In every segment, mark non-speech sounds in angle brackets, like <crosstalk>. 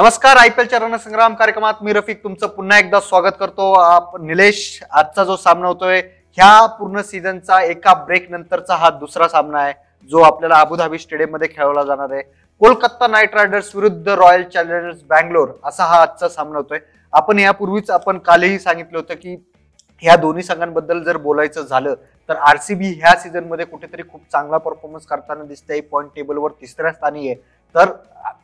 नमस्कार I P एलच्या रणसंग्राम कार्यक्रमात मी रफिक तुमचं पुन्हा एकदा स्वागत करतो. आप- निलेश आजचा जो सामना होतोय ह्या पूर्ण सीझनचा एका ब्रेक नंतरचा हा दुसरा सामना आहे जो आपल्याला अबुधाबी स्टेडियममध्ये खेळवला जाणार आहे. कोलकाता नाईट रायडर्स विरुद्ध रॉयल चॅलेंजर्स बँगलोर असा हा आजचा सामना होतोय. आपण यापूर्वीच आपण कालही सांगितलं होतं की ह्या दोन्ही संघांबद्दल जर बोलायचं झालं तर आरसीबी ह्या सीझनमध्ये कुठेतरी खूप चांगला परफॉर्मन्स करताना दिसतंय. पॉईंट टेबलवर तिसऱ्या स्थानी आहे. तर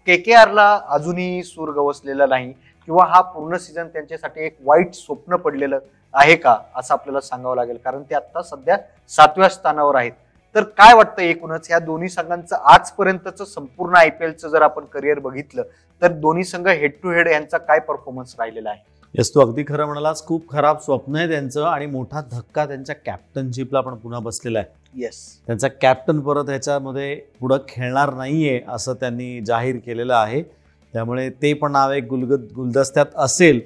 के के आरला अजूनही सूर गवसलेला नाही किंवा हा पूर्ण सीझन त्यांच्यासाठी एक वाईट स्वप्न पडलेलं आहे का असं आपल्याला सांगावं लागेल. कारण ते आता सध्या सातव्या स्थानावर आहेत. तर काय वाटतं एकूणच? ह्या दोन्ही संघांचं आजपर्यंतचं संपूर्ण आय पी एलचं जर आपण करिअर बघितलं तर दोन्ही संघ हेड टू हेड यांचा काय परफॉर्मन्स राहिलेला आहे? येस तू अगदी खरं म्हणालास खूप खराब स्वप्न आहे त्यांचं आणि मोठा धक्का त्यांच्या कॅप्टनशिपला पण पुन्हा बसलेला आहे. येस त्यांचा कॅप्टन परत ह्याच्यामध्ये पुढं खेळणार नाहीये असं त्यांनी जाहीर केलेलं आहे. त्यामुळे ते पण नाव एक गुलगत गुलदस्त्यात असेल.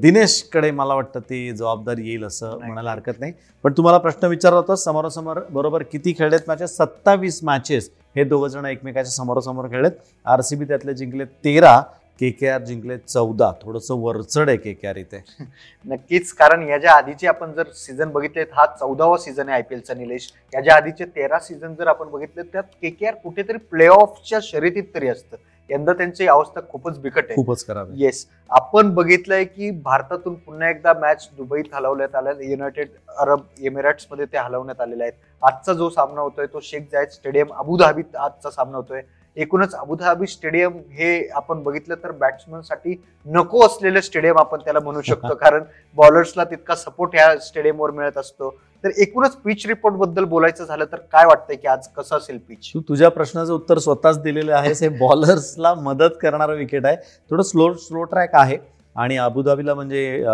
दिनेशकडे मला वाटतं ती जबाबदारी येईल असं. म्हणायला हरकत नाही. पण तुम्हाला प्रश्न विचारला होता समोरासमोर बरोबर किती खेळलेत मॅचेस सत्तावीस मॅचेस हे दोघं जण एकमेकाच्या समोरासमोर खेळलेत. आर सी बी त्यातले जिंकले तेरा. के के आर जिंकले चौदा. थोडंसं वरचढ आहे के के आर इथे. <laughs> नक्कीच कारण याच्या आधीचे आपण जर सीझन बघितले हा चौदावा सीझन आहे आयपीएलचा निलेश. याच्या आधीचे तेरा सीझन जर आपण बघितले त्यात के के आर कुठेतरी प्ले ऑफच्या शर्यतीत तरी असतं. यंदा त्यांची अवस्था खूपच बिकट आहे. खूपच खराब येस आपण बघितलंय की भारतातून पुन्हा एकदा मॅच दुबईत हलवण्यात आल्या. युनायटेड अरब एमिरेट्समध्ये ते हलवण्यात आलेले आहेत. आजचा जो सामना होतोय तो शेख जायद स्टेडियम अबुधाबीत आजचा सामना होतोय. एकूणच अबुधाबी स्टेडियम हे आपण बघितलं तर बॅट्समनसाठी नको असलेलं स्टेडियम आपण त्याला म्हणू शकतो. <laughs> कारण बॉलर्सला तितका सपोर्ट ह्या स्टेडियमवर मिळत असतो. तर एकूणच पिच रिपोर्टबद्दल बोलायचं झालं तर काय वाटतंय की आज कसं असेल पिच तू तुझ्या प्रश्नाचं उत्तर स्वतःच दिलेलं आहेस हे बॉलर्सला मदत करणारं विकेट आहे. थोडं स्लो स्लो ट्रॅक आहे. आणि अबुधाबीला म्हणजे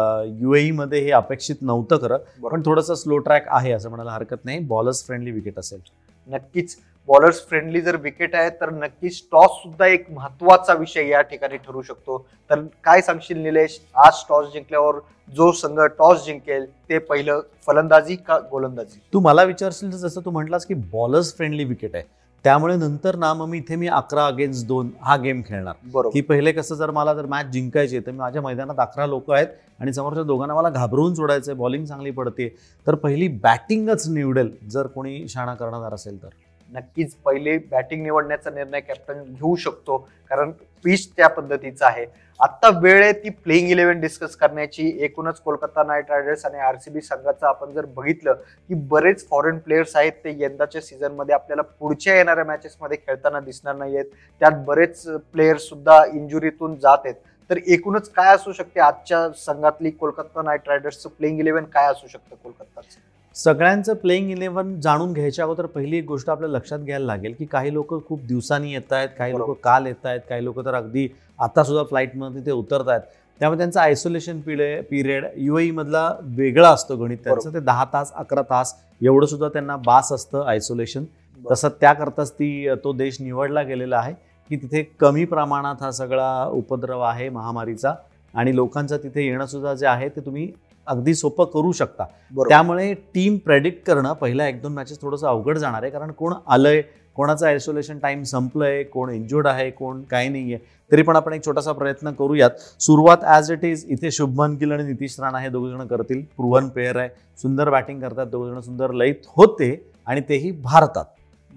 युएई मध्ये हे अपेक्षित नव्हतं खरं. पण थोडंसं स्लो ट्रॅक आहे असं म्हणायला हरकत नाही. बॉलर्स फ्रेंडली विकेट असेल. नक्कीच. बॉलर्स फ्रेंडली जर विकेट आहे तर नक्कीच टॉस सुद्धा एक महत्त्वाचा विषय या ठिकाणी ठरू शकतो. तर काय सांगशील निलेश? आज टॉस जिंकल्यावर जो संघ टॉस जिंकेल ते पहिलं फलंदाजी का गोलंदाजी? तू मला विचारशील तर जसं तू म्हटलास की बॉलर्स फ्रेंडली विकेट आहे. त्यामुळे नंतर ना मग मी इथे मी अकरा अगेन्स्ट दोन हा गेम खेळणार. बरोबर. की पहिले कसं जर मला जर मॅच जिंकायची तर माझ्या मैदानात अकरा लोक आहेत आणि समोरच्या दोघांना मला घाबरवून सोडायचं आहे बॉलिंग चांगली पडते तर पहिली बॅटिंगच निवडेल जर कोणी शाणा करणार असेल तर. नक्कीच पहिले बॅटिंग निवडण्याचा निर्णय कॅप्टन घेऊ शकतो कारण पिच त्या पद्धतीचा आहे. आत्ता वेळ आहे ती प्लेइंग इलेव्हन डिस्कस करण्याची. एकूणच कोलकाता नाईट रायडर्स आणि आर सी बी संघाचं आपण जर बघितलं की बरेच फॉरेन प्लेयर्स आहेत ते यंदाच्या सीझनमध्ये आपल्याला पुढच्या येणाऱ्या मॅचेसमध्ये खेळताना दिसणार नाही आहेत त्यात बरेच प्लेयर्स सुद्धा इंजुरीतून जात आहेत. तर एकूणच काय असू शकते आजच्या संघातली कोलकाता नाईट रायडर्सचं प्लेइंग इलेव्हन काय असू शकतं कोलकाताचं? सगळ्यांचं प्लेइंग इलेव्हन जाणून घ्यायच्या अगोदर पहिली एक गोष्ट आपल्या लक्षात घ्यायला लागेल की काही लोक खूप दिवसांनी येत आहेत काही लोक. काल येत आहेत काही लोक तर अगदी आता सुद्धा फ्लाईटमध्ये ते उतरत आहेत. त्यामुळे त्यांचं आयसोलेशन पिरियड पिरियड यू मधला वेगळा असतो गणित त्यांचं. ते दहा तास अकरा तास एवढं सुद्धा त्यांना बास असतं आयसोलेशन तसं त्याकरताच ती तो देश निवडला गेलेला आहे की तिथे कमी प्रमाणात हा सगळा उपद्रव आहे महामारीचा आणि लोकांचं तिथे येणं सुद्धा जे आहे ते तुम्ही अगदी सोपं करू शकता. त्यामुळे टीम प्रेडिक्ट करणं पहिल्या एक दोन मॅचेस थोडंसं अवघड जाणार आहे. कारण कोण आलंय कोणाचं आयसोलेशन टाइम संपलंय कोण इंजुर्ड आहे कोण काही नाही आहे तरी पण आपण एक छोटासा प्रयत्न करूयात. सुरुवात ॲज इट इज इथे शुभमन गिल आणि नितीश राणा हे दोघ जण करतील. प्रुव्हन पेअर आहे. सुंदर बॅटिंग करतात दोघ जण. सुंदर लईत होते आणि तेही भारतात.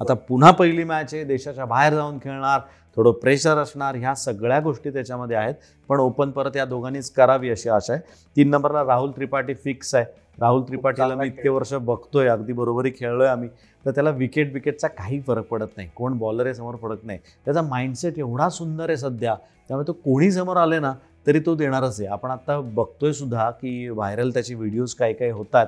आता पुन्हा पहिली मॅच आहे. देशाच्या बाहेर जाऊन खेळणार थोडं प्रेशर असणार ह्या सगळ्या गोष्टी त्याच्यामध्ये आहेत. पण ओपन परत या दोघांनीच करावी अशी आशा आहे. तीन नंबरला राहुल त्रिपाठी फिक्स आहे. राहुल त्रिपाठीला मी इतके वर्ष बघतोय. अगदी बरोबरी खेळलोय आम्ही. तर त्याला विकेट विकेटचा काही फरक पडत नाही. कोण बॉलर आहे समोर पडत नाही. त्याचा माइंडसेट एवढा सुंदर आहे सध्या. त्यामुळे तो कोणी समोर आले ना तरी तो देणारच आहे. आपण आता बघतोय सुद्धा की व्हायरल त्याची व्हिडिओज काही काही होतात.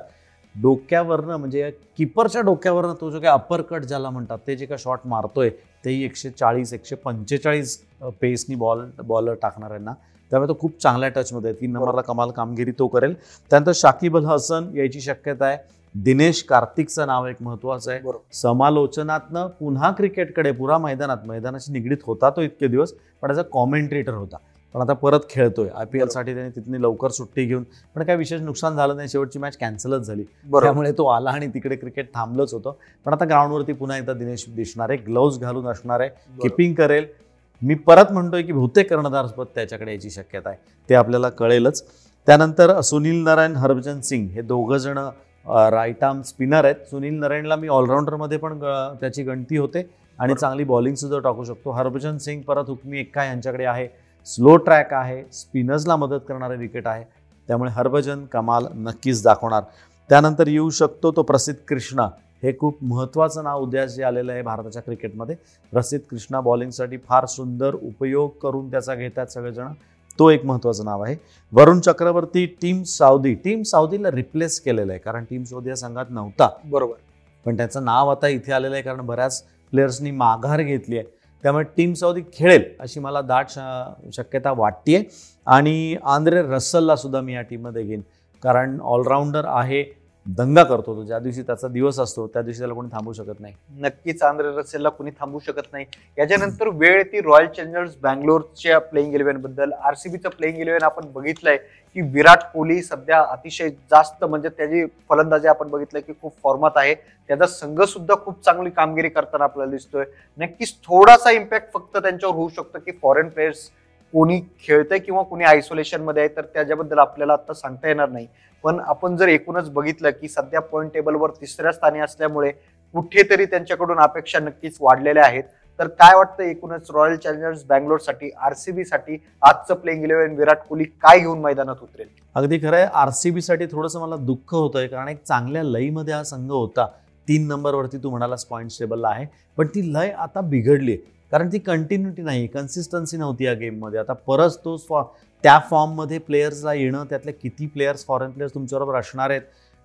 डोक्यावरनं म्हणजे किपरच्या डोक्यावरनं तो जो काही अप्पर कट ज्याला म्हणतात ते जे काय शॉट मारतोय तेही एकशे चाळीस एकशे पंचेचाळीस पेसनी बॉल बॉलर टाकणार आहे ना. त्यामुळे तो खूप चांगल्या टचमध्ये आहे. तीन नंबरला कमाल कामगिरी तो करेल. त्यानंतर शाकिब अल हसन यायची शक्यता आहे. दिनेश कार्तिकचं नाव एक महत्वाचं आहे. समालोचनातनं पुन्हा क्रिकेटकडे पुरा मैदानात. मैदानाशी निगडीत होता तो इतके दिवस पण ॲज अ कॉमेंट्रेटर होता. पण आता परत खेळतोय. आय पी एलसाठी त्याने तिथली लवकर सुट्टी घेऊन पण काही विशेष नुकसान झालं नाही. शेवटची मॅच कॅन्सलच झाली. त्यामुळे तो आला आणि तिकडे क्रिकेट थांबलंच होतं. पण आता ग्राउंडवरती पुन्हा एकदा दिनेश दिसणार आहे. ग्लोव्ज घालून असणार आहे. किपिंग करेल. मी परत म्हणतोय की बहुतेक कर्णधारपद त्याच्याकडे यायची शक्यता आहे. ते आपल्याला कळेलच. त्यानंतर सुनील नारायण हरभजन सिंग हे दोघं जण राईट आर्म स्पिनर आहेत. सुनील नारायणला मी ऑलराऊंडरमध्ये पण त्याची गणती होते. आणि. चांगली बॉलिंग सुद्धा टाकू शकतो. हरभजन सिंग परत हुकमी एक्का यांच्याकडे आहे. स्लो ट्रॅक आहे स्पिनर्सला मदत करणारे विकेट आहे त्यामुळे हरभजन कमाल नक्कीच दाखवणार. त्यानंतर येऊ शकतो तो प्रसिद्ध कृष्णा. हे खूप महत्त्वाचं नाव उद्यास जे आलेलं आहे भारताच्या क्रिकेटमध्ये. प्रसिद्ध कृष्णा बॉलिंगसाठी फार सुंदर उपयोग करून त्याचा घेतात सगळेजण. तो एक महत्त्वाचं नाव आहे. Varun Chakravarthy team Southee. Team साऊदीला replace केलेलं आहे कारण टीम साऊदी या संघात नव्हता. बरोबर. पण त्याचं नाव आता इथे आलेलं आहे कारण बऱ्याच प्लेयर्सनी माघार घेतली आहे. त्यामुळे टीम सौदी खेळेल अशी मला दाट श- शक्यता वाटते आणि आंद्रे रसलला सुद्धा मी या टीममध्ये घेईन. कारण ऑलराऊंडर आहे. दंगा करतो तो. ज्या दिवशी त्याचा दिवस असतो त्या दिवशी त्याला कोणी थांबू शकत नाही. नक्कीच आंध्र रसेलला कुणी थांबू शकत नाही. याच्यानंतर वेळ ती रॉयल चॅलेंजर्स बँगलोरच्या प्लेइंग इलेव्हनबद्दल आरसीबीचं प्लेइंग इलेव्हन आपण बघितलंय की विराट कोहली सध्या अतिशय जास्त म्हणजे त्याची फलंदाजी आपण बघितलं की खूप फॉर्मात आहे. त्याचा संघ सुद्धा खूप चांगली कामगिरी करताना आपल्याला दिसतोय. नक्कीच थोडासा इम्पॅक्ट फक्त त्यांच्यावर होऊ शकतो की फॉरेन प्लेयर्स कोणी खेळतंय किंवा कोणी आयसोलेशनमध्ये आहे तर त्याच्याबद्दल आपल्याला आता सांगता येणार नाही. पण आपण जर एकूणच बघितलं की सध्या पॉईंट टेबलवर तिसऱ्या स्थानी असल्यामुळे कुठेतरी त्यांच्याकडून अपेक्षा नक्कीच वाढलेल्या आहेत. तर काय वाटतं एकूणच रॉयल चॅलेंजर्स बँगलोरसाठी आरसीबी साठी? आजचं प्लेइंग इलेव्हन विराट कोहली काय घेऊन मैदानात उतरेल? अगदी खरं आहे आर सी बीसाठी थोडंसं मला दुःख होतंय कारण एक चांगल्या लयमध्ये हा संघ होता. तीन नंबरवरती तू म्हणालास पॉईंट टेबलला आहे. पण ती लय आता बिघडली आहे कारण ती कंटिन्युटी नाही कन्सिस्टन्सी नव्हती या गेममध्ये आता परत तो फॉ त्या फॉर्ममध्ये प्लेयर्सला येणं त्यातले किती प्लेयर्स फॉरेन प्लेयर्स तुमच्याबरोबर असणार आहेत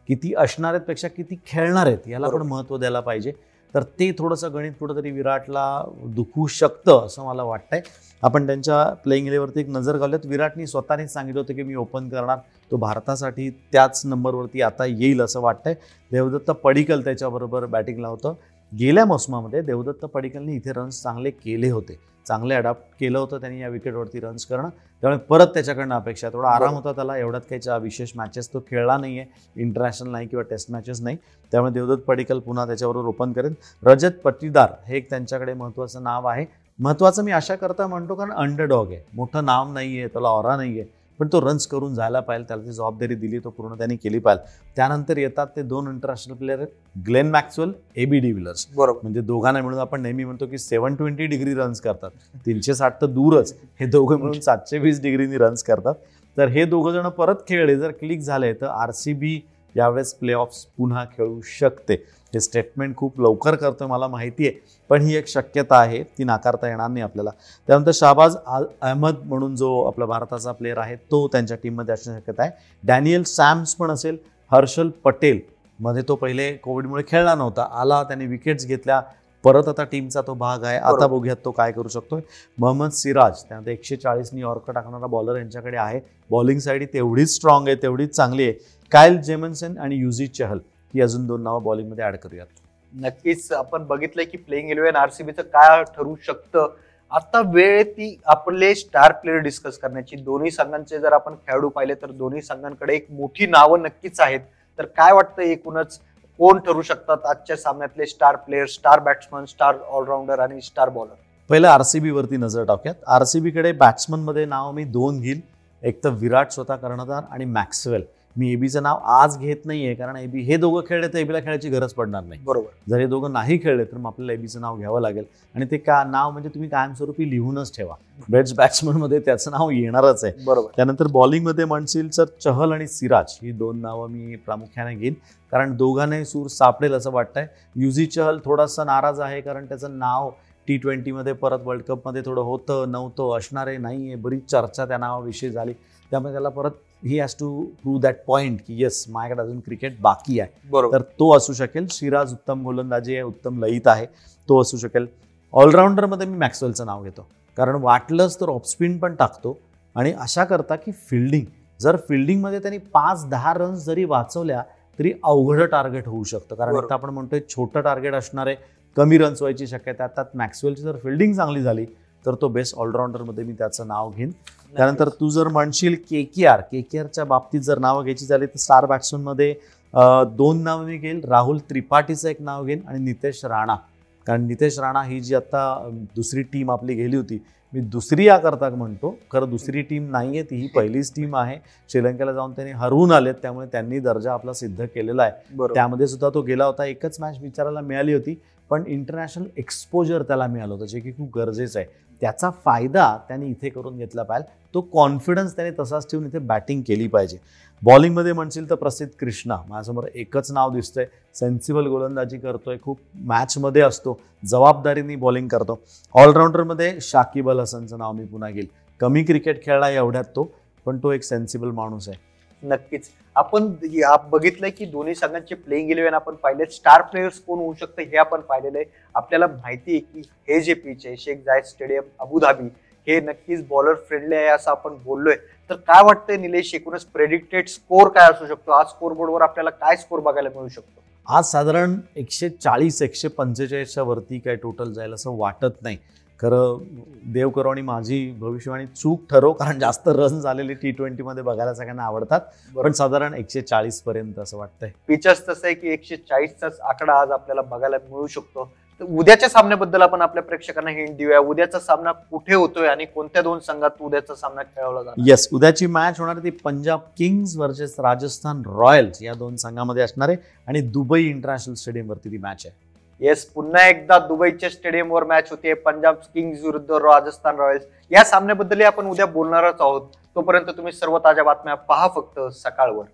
किती असणार आहेत पेक्षा किती खेळणार आहेत याला पण. महत्त्व द्यायला पाहिजे. तर ते थोडंसं गणित कुठंतरी विराटला दुखू शकतं असं मला वाटतंय. आपण त्यांच्या प्लेईंग इलेवरती एक नजर घालूयात. विराटनी स्वतःनेच सांगितलं होतं की मी ओपन करणार. तो भारतासाठी त्याच नंबरवरती आता येईल असं वाटतंय. देवदत्त पडिकल त्याच्याबरोबर बॅटिंगला होतं. गेल्या मोसमामध्ये देवदत्त पडिकलने इथे रन्स चांगले केले होते. चांगले अडॉप्ट केलं होतं त्यांनी या विकेटवरती रन्स करणं. त्यामुळे परत त्याच्याकडनं अपेक्षा थोडा आराम होता त्याला. एवढ्यात काही विशेष मॅचेस तो खेळला नाही आहे इंटरनॅशनल नाही किंवा टेस्ट मॅचेस नाही. त्यामुळे देवदत्त पडिकल पुन्हा त्याच्याबरोबर ओपन करेल. रजत पट्टीदार हे एक त्यांच्याकडे महत्त्वाचं नाव आहे. महत्त्वाचं मी अशा करता म्हणतो कारण अंडरडॉग आहे. मोठं नाव नाही आहे त्याला ऑरा नाही आहे पण तो रन्स करून जायला पाहिजे त्याला ती जबाबदारी दिली तो पूर्ण त्यांनी केली पाहिजे त्यानंतर येतात ते दोन इंटरनॅशनल प्लेयर आहेत Glenn Maxwell A B de Villiers बरोबर. म्हणजे दोघांना मिळून आपण नेहमी म्हणतो की सेव्हन ट्वेंटी डिग्री रन्स करतात. तीनशे साठ तर दूरच. हे दोघं मिळून सातशे वीस डिग्रीनी रन्स करतात. तर हे दोघं जण परत खेळले जर क्लिक झाले तर आर सी बी यावेळेस प्ले ऑफ्स पुन्हा खेळू शकते. हे स्टेटमेंट खूप लवकर करतोय मला माहिती आहे. पण ही एक शक्यता आहे ती नाकारता येणार नाही आपल्याला. त्यानंतर शाहबाज अहमद म्हणून जो आपला भारताचा प्लेअर आहे तो त्यांच्या टीममध्ये असण्याची शक्यता आहे. डॅनियल सॅम्स पण असेल हर्षल पटेल मध्ये तो पहिले कोविडमुळे खेळला नव्हता. आला त्याने विकेट्स घेतल्या परत आता टीमचा तो भाग आहे. आता. बघूयात तो काय करू शकतोय. मोहम्मद सिराज त्यानंतर एकशे चाळीसनी ऑर्क टाकणारा बॉलर यांच्याकडे आहे. बॉलिंग साईड तेवढीच स्ट्रॉंग आहे तेवढीच चांगली आहे. कायल जेमन्सन आणि युझी चहल ही अजून दोन नावं बॉलिंगमध्ये ऍड करूयात. नक्कीच आपण बघितलंय की प्लेइंग इलेव्हन आरसीबीचं काय ठरू शकतं? आता वेळ ती आपले स्टार प्लेअर डिस्कस करण्याची दोन्ही संघांचे जर आपण खेळाडू पाहिले तर दोन्ही संघांकडे एक मोठी नावं नक्कीच आहेत. तर काय वाटतं एकूणच? कोण ठरू शकतात आजच्या सामन्यातले star player star batsman star allrounder आणि स्टार बॉलर पहिलं आर सी बीवरती नजर टाकूयात. आर सी बीकडे बॅट्समनमध्ये नाव मी दोन घेईल. एक तर विराट स्वतः कर्णधार आणि मॅक्सवेल मी एबीचं नाव आज घेत नाहीये कारण एबी हे दोघं खेळले तर एबीला खेळायची गरज पडणार नाही. बरोबर. जर हे दोघं नाही खेळले तर मग आपल्याला एबीचं नाव घ्यावं लागेल. आणि ते का नाव म्हणजे तुम्ही कायमस्वरूपी लिहूनच ठेवा. बेस्ट बॅट्समनमध्ये त्याचं नाव येणारच आहे. बरोबर. त्यानंतर बॉलिंगमध्ये म्हणशील तर चहल आणि सिराज ही दोन नावं मी प्रामुख्याने घेईन. कारण दोघांनाही सूर सापडेल असं वाटतंय. युझी चहल थोडासा नाराज आहे कारण त्याचं नाव टी ट्वेंटीमध्ये परत वर्ल्ड कपमध्ये थोडं होतं नव्हतं असणारे नाही आहे बरीच चर्चा त्या नावाविषयी झाली. त्यामुळे त्याला परत he has to prove that point की येस माझ्याकडे अजून क्रिकेट बाकी आहे. बरोबर. तर तो असू शकेल सिराज उत्तम गोलंदाजी आहे उत्तम लयीत आहे तो असू शकेल. ऑलराऊंडरमध्ये मी मॅक्सवेलचं नाव घेतो. कारण वाटलंच तर ऑफस्पिन पण टाकतो आणि अशा करता की फिल्डिंग जर फिल्डिंगमध्ये त्यांनी पाच दहा रन्स जरी वाचवल्या तरी अवघड टार्गेट होऊ शकतं. कारण. आता आपण म्हणतोय छोटं टार्गेट असणारे कमी रन्स व्हायची शक्यता. त्यात मॅक्सवेलची जर फिल्डिंग चांगली झाली तर तो बेस्ट ऑलराऊंडरमध्ये मी त्याचं नाव घेईन. त्यानंतर तू जर म्हणशील के के आर के के आरच्या बाबतीत जर नावं घ्यायची झाली तर स्टार बॅट्समनमध्ये दोन नावं मी घेईल. राहुल त्रिपाठीचं एक नाव घेईन आणि नितेश राणा. कारण नितेश राणा ही जी आता दुसरी टीम आपली गेली होती मी दुसरी या करता म्हणतो खरं दुसरी टीम नाहीये ती ही पहिलीच टीम आहे. श्रीलंकेला जाऊन त्यांनी हरवून आलेत त्यामुळे त्यांनी दर्जा आपला सिद्ध केलेला आहे. त्यामध्ये सुद्धा तो गेला होता एकच मॅच विचारायला मिळाली होती पण इंटरनॅशनल एक्सपोजर त्याला मिळालं होतं जे की खूप गरजेचं आहे. त्याचा फायदा त्यांनी इथे करून घेतला पाहिजे. तो कॉन्फिडन्स त्याने तसाच ठेवून इथे बॅटिंग केली पाहिजे. बॉलिंगमध्ये म्हणशील तर प्रसिद्ध कृष्णा. माझ्यासमोर एकच नाव दिसतंय. सेन्सिबल गोलंदाजी करतोय. खूप मॅचमध्ये असतो. जबाबदारीने बॉलिंग करतो. ऑलराऊंडरमध्ये शाकिब अल हसनचं नाव मी पुन्हा घेईल. कमी क्रिकेट खेळला एवढ्यात तो पण तो एक सेन्सिबल माणूस आहे. नक्कीच. आपण बघितलंय की दोन्ही संघांचे प्लेइंग इलेव्हन आपण पाहिले स्टार प्लेयर्स कोण होऊ शकतं हे आपण पाहिलेलं आहे आपल्याला माहिती आहे की हे जे पिच आहे शेख जायद स्टेडियम अबुधाबी हे नक्कीच बॉलर फ्रेंडली आहे असं आपण बोललोय. तर काय वाटतंय निलेश एकूणच प्रेडिक्टेड स्कोर काय असू शकतो? आज स्कोर बोर्डवर आपल्याला काय स्कोर बघायला मिळू शकतो? आज साधारण एकशे चाळीस एकशे पंचेचाळीसच्या वरती काय टोटल जाईल असं वाटत नाही. खरं देव करो आणि माझी भविष्यवाणी चूक ठरव कारण जास्त रन झालेले टी ट्वेंटीमध्ये बघायला सगळ्यांना आवडतात. पण साधारण एकशे चाळीस पर्यंत असं वाटतंय. पिचच तसं आहे की एकशे चाळीसचाच आकडा आज आपल्याला बघायला मिळू शकतो. उद्याच्या सामन्याबद्दल आपण आपल्या प्रेक्षकांना हिंट देऊया. उद्याचा सामना कुठे होतोय आणि कोणत्या दोन संघात उद्याचा सामना खेळवला जाणार? येस उद्याची मॅच होणार ती Punjab kings versus Rajasthan royals या दोन संघामध्ये असणार आहे आणि दुबई इंटरनॅशनल स्टेडियमवरती ती मॅच आहे. येस पुन्हा एकदा दुबईच्या स्टेडियमवर मॅच होते पंजाब किंग्ज विरुद्ध राजस्थान रॉयल्स या सामन्याबद्दलही आपण उद्या बोलणारच आहोत. तोपर्यंत तुम्ही सर्व ताज्या बातम्या पहा फक्त सकाळवर.